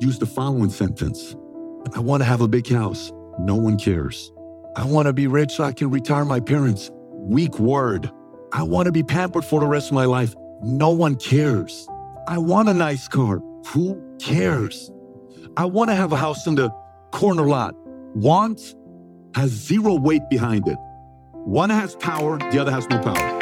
use the following sentence I want to have a big house. No one cares. I want to be rich so I can retire my parents. Weak word. I want to be pampered for the rest of my life. No one cares. I want a nice car. Who cares? I want to have a house in the corner lot. Want has zero weight behind it. One has power, the other has no power.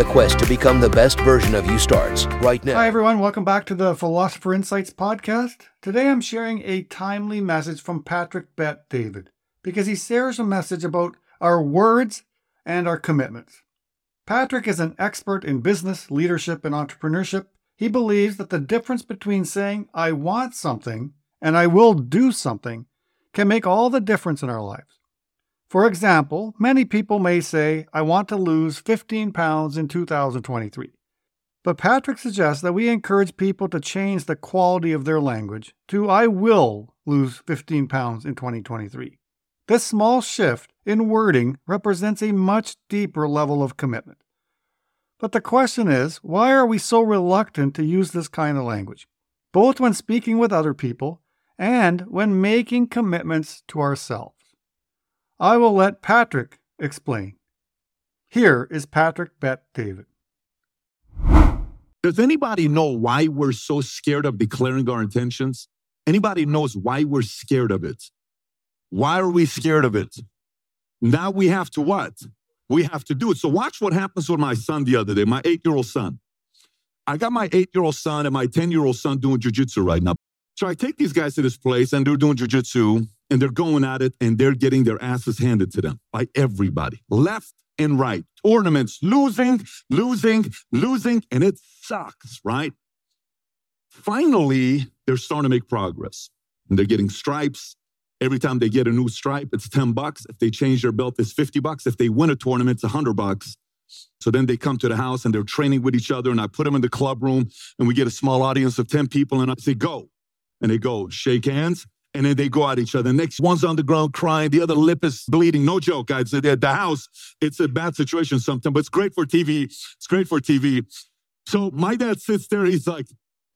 The quest to become the best version of you starts right now. Hi, everyone. Welcome back to the Philosopher Insights podcast. Today I'm sharing a timely message from Patrick Bet-David because he shares a message about our words and our commitments. Patrick is an expert in business, leadership, and entrepreneurship. He believes that the difference between saying, I want something and I will do something can make all the difference in our lives. For example, many people may say, I want to lose 15 pounds in 2023. But Patrick suggests that we encourage people to change the quality of their language to I will lose 15 pounds in 2023. This small shift in wording represents a much deeper level of commitment. But the question is, why are we so reluctant to use this kind of language, both when speaking with other people and when making commitments to ourselves? I will let Patrick explain. Here is Patrick Bet David. Does anybody know why we're so scared of declaring our intentions? Anybody knows why we're scared of it? Why are we scared of it? Now we have to what? We have to do it. So watch what happens with my son the other day, my eight-year-old son. I got my eight-year-old son and my 10-year-old son doing jujitsu right now. So I take these guys to this place and they're doing jujitsu and they're going at it and they're getting their asses handed to them by everybody, left and right. Tournaments losing, losing, losing, and it sucks, right? Finally, they're starting to make progress and they're getting stripes. Every time they get a new stripe, it's 10 bucks. If they change their belt, it's 50 bucks. If they win a tournament, it's 100 bucks. So then they come to the house and they're training with each other. And I put them in the club room and we get a small audience of 10 people. And I say, go and they go shake hands and then they go at each other. Next one's on the ground crying, the other lip is bleeding. No joke, guys. The, the house, it's a bad situation sometimes, but it's great for TV. It's great for TV. So my dad sits there. He's like,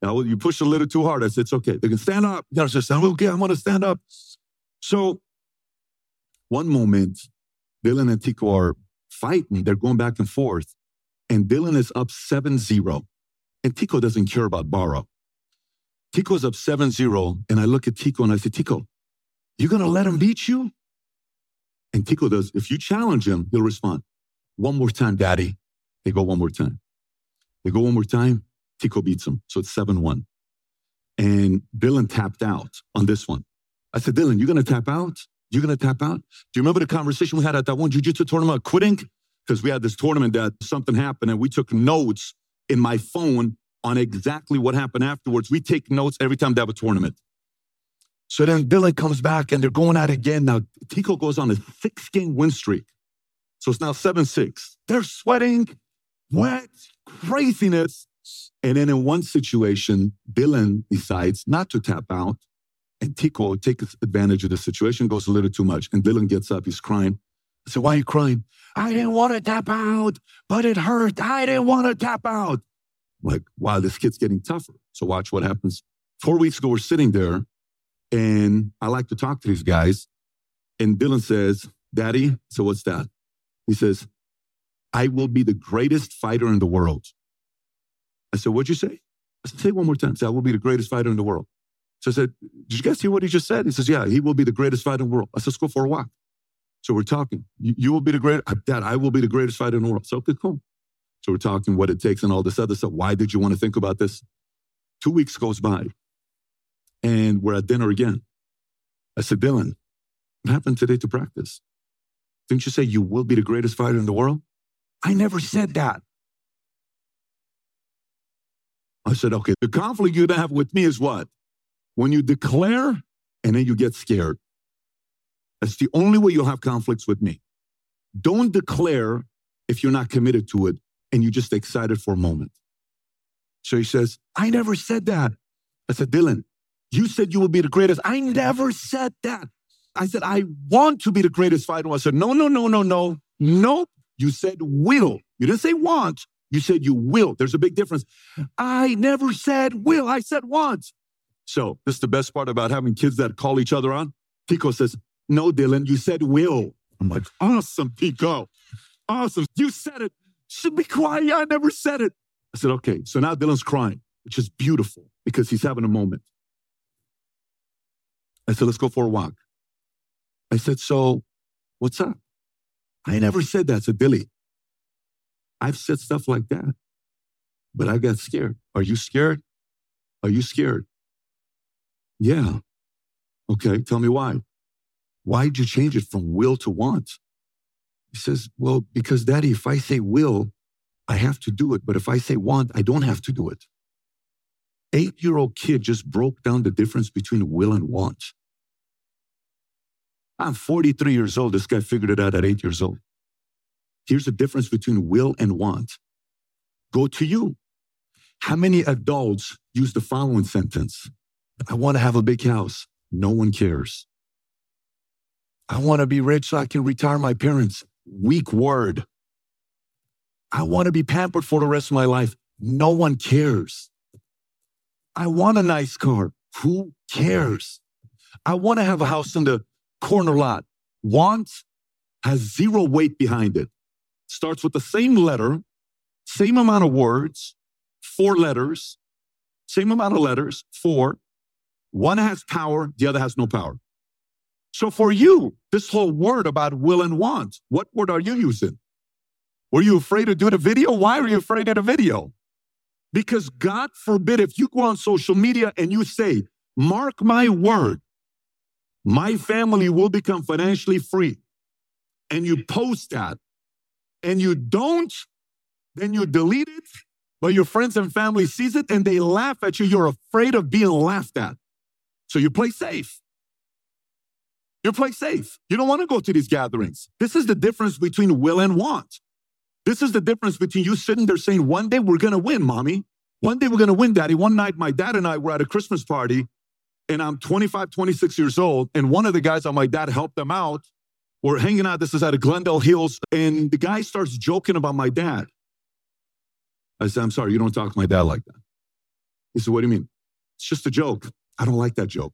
you push a little too hard. I said, it's okay. They can stand up. You gotta stand. Okay, I'm gonna stand up. So one moment, Dylan and Tico are fighting. They're going back and forth. And Dylan is up 7-0. And Tico doesn't care about borrow. Tico's up 7 0. And I look at Tico and I say, Tico, you're going to let him beat you? And Tico does, if you challenge him, he'll respond, one more time, daddy. They go one more time. They go one more time. Tico beats him. So it's 7 1. And Dylan tapped out on this one. I said, Dylan, you're going to tap out? You're going to tap out? Do you remember the conversation we had at that one jiu-jitsu tournament, quitting? Because we had this tournament that something happened and we took notes in my phone on exactly what happened afterwards. We take notes every time they have a tournament. So then Dylan comes back and they're going at it again. Now, Tico goes on a six game win streak. So it's now 7 6. They're sweating, wet, craziness. And then in one situation, Dylan decides not to tap out. And Tico takes advantage of the situation, goes a little too much. And Dylan gets up, he's crying. I said, Why are you crying? I didn't want to tap out, but it hurt. I didn't want to tap out like, wow, this kid's getting tougher. So watch what happens. Four weeks ago, we're sitting there and I like to talk to these guys. And Dylan says, Daddy, so what's that? He says, I will be the greatest fighter in the world. I said, What'd you say? I said, Say one more time. Said, I will be the greatest fighter in the world. So I said, Did you guys hear what he just said? He says, Yeah, he will be the greatest fighter in the world. I said, Let's go for a walk. So we're talking. You, you will be the greatest, Dad, I will be the greatest fighter in the world. So, okay, cool. So we're talking what it takes and all this other stuff. Why did you want to think about this? Two weeks goes by and we're at dinner again. I said, Dylan, what happened today to practice? Didn't you say you will be the greatest fighter in the world? I never said that. I said, okay, the conflict you have with me is what? When you declare and then you get scared. That's the only way you'll have conflicts with me. Don't declare if you're not committed to it and you're just excited for a moment. So he says, I never said that. I said, Dylan, you said you will be the greatest. I never said that. I said, I want to be the greatest fighter. I said, no, no, no, no, no. Nope. You said will. You didn't say want. You said you will. There's a big difference. I never said will. I said want. So this is the best part about having kids that call each other on. Tico says, no, Dylan, you said will. I'm like, awesome, Tico. Awesome. You said it. Should be quiet. I never said it. I said, okay. So now Dylan's crying, which is beautiful because he's having a moment. I said, let's go for a walk. I said, so what's up? I never said that. Said, Billy, I've said stuff like that, but I got scared. Are you scared? Are you scared? Yeah. Okay. Tell me why. Why'd you change it from will to want? He says, Well, because daddy, if I say will, I have to do it. But if I say want, I don't have to do it. Eight year old kid just broke down the difference between will and want. I'm 43 years old. This guy figured it out at eight years old. Here's the difference between will and want. Go to you. How many adults use the following sentence? I want to have a big house. No one cares. I want to be rich so I can retire my parents. Weak word. I want to be pampered for the rest of my life. No one cares. I want a nice car. Who cares? I want to have a house in the corner lot. Want has zero weight behind it. Starts with the same letter, same amount of words, four letters, same amount of letters, four. One has power, the other has no power. So for you, this whole word about will and want, what word are you using? Were you afraid to do the video? Why are you afraid of the video? Because God forbid if you go on social media and you say, mark my word, my family will become financially free, and you post that, and you don't, then you delete it, but your friends and family sees it and they laugh at you. You're afraid of being laughed at. So you play safe. You play safe. You don't want to go to these gatherings. This is the difference between will and want. This is the difference between you sitting there saying, one day we're going to win, mommy. One day we're going to win, daddy. One night, my dad and I were at a Christmas party, and I'm 25, 26 years old. And one of the guys on my dad helped them out. We're hanging out. This is at a Glendale Hills. And the guy starts joking about my dad. I said, I'm sorry, you don't talk to my dad like that. He said, What do you mean? It's just a joke. I don't like that joke.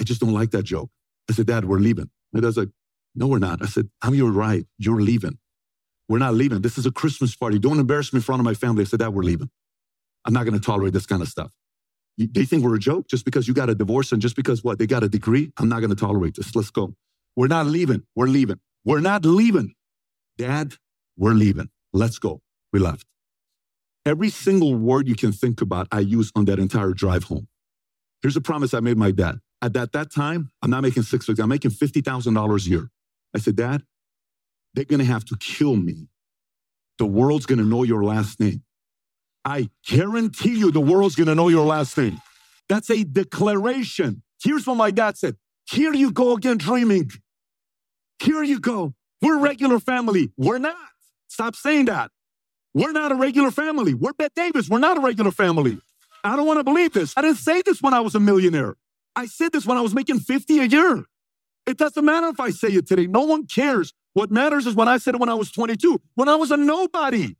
I just don't like that joke. I said, Dad, we're leaving. My dad's like, No, we're not. I said, I'm your right. You're leaving. We're not leaving. This is a Christmas party. Don't embarrass me in front of my family. I said, Dad, we're leaving. I'm not going to tolerate this kind of stuff. They think we're a joke just because you got a divorce and just because what? They got a degree. I'm not going to tolerate this. Let's go. We're not leaving. We're leaving. We're not leaving. Dad, we're leaving. Let's go. We left. Every single word you can think about, I used on that entire drive home. Here's a promise I made my dad. At that, that time, I'm not making six figures. I'm making $50,000 a year. I said, Dad, they're going to have to kill me. The world's going to know your last name. I guarantee you the world's going to know your last name. That's a declaration. Here's what my dad said. Here you go again dreaming. Here you go. We're regular family. We're not. Stop saying that. We're not a regular family. We're Bet Davis. We're not a regular family. I don't want to believe this. I didn't say this when I was a millionaire. I said this when I was making 50 a year. It doesn't matter if I say it today. No one cares. What matters is when I said it when I was 22, when I was a nobody.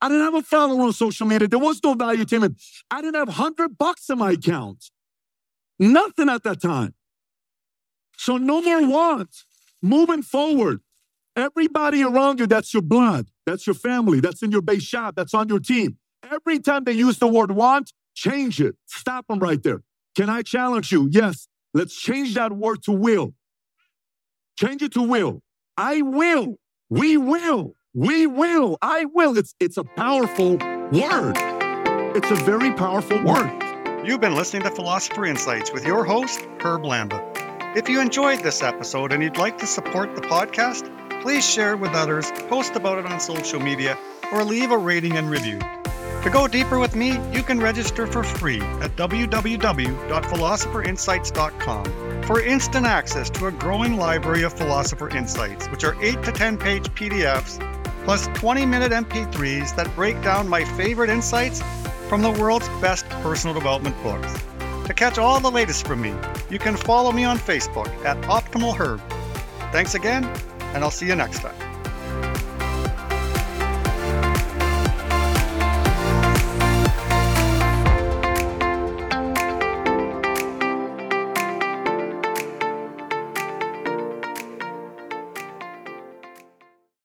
I didn't have a follower on social media. There was no value to me. I didn't have 100 bucks in my account. Nothing at that time. So no more wants. Moving forward, everybody around you, that's your blood, that's your family, that's in your base shop, that's on your team. Every time they use the word want, change it. Stop them right there. Can I challenge you? Yes. Let's change that word to will. Change it to will. I will. We will. We will. I will. It's it's a powerful word. It's a very powerful word. You've been listening to Philosopher Insights with your host, Herb Lamba. If you enjoyed this episode and you'd like to support the podcast, please share it with others, post about it on social media, or leave a rating and review. To go deeper with me, you can register for free at www.philosopherinsights.com for instant access to a growing library of Philosopher Insights, which are 8 to 10 page PDFs plus 20 minute MP3s that break down my favorite insights from the world's best personal development books. To catch all the latest from me, you can follow me on Facebook at Optimal Herb. Thanks again, and I'll see you next time.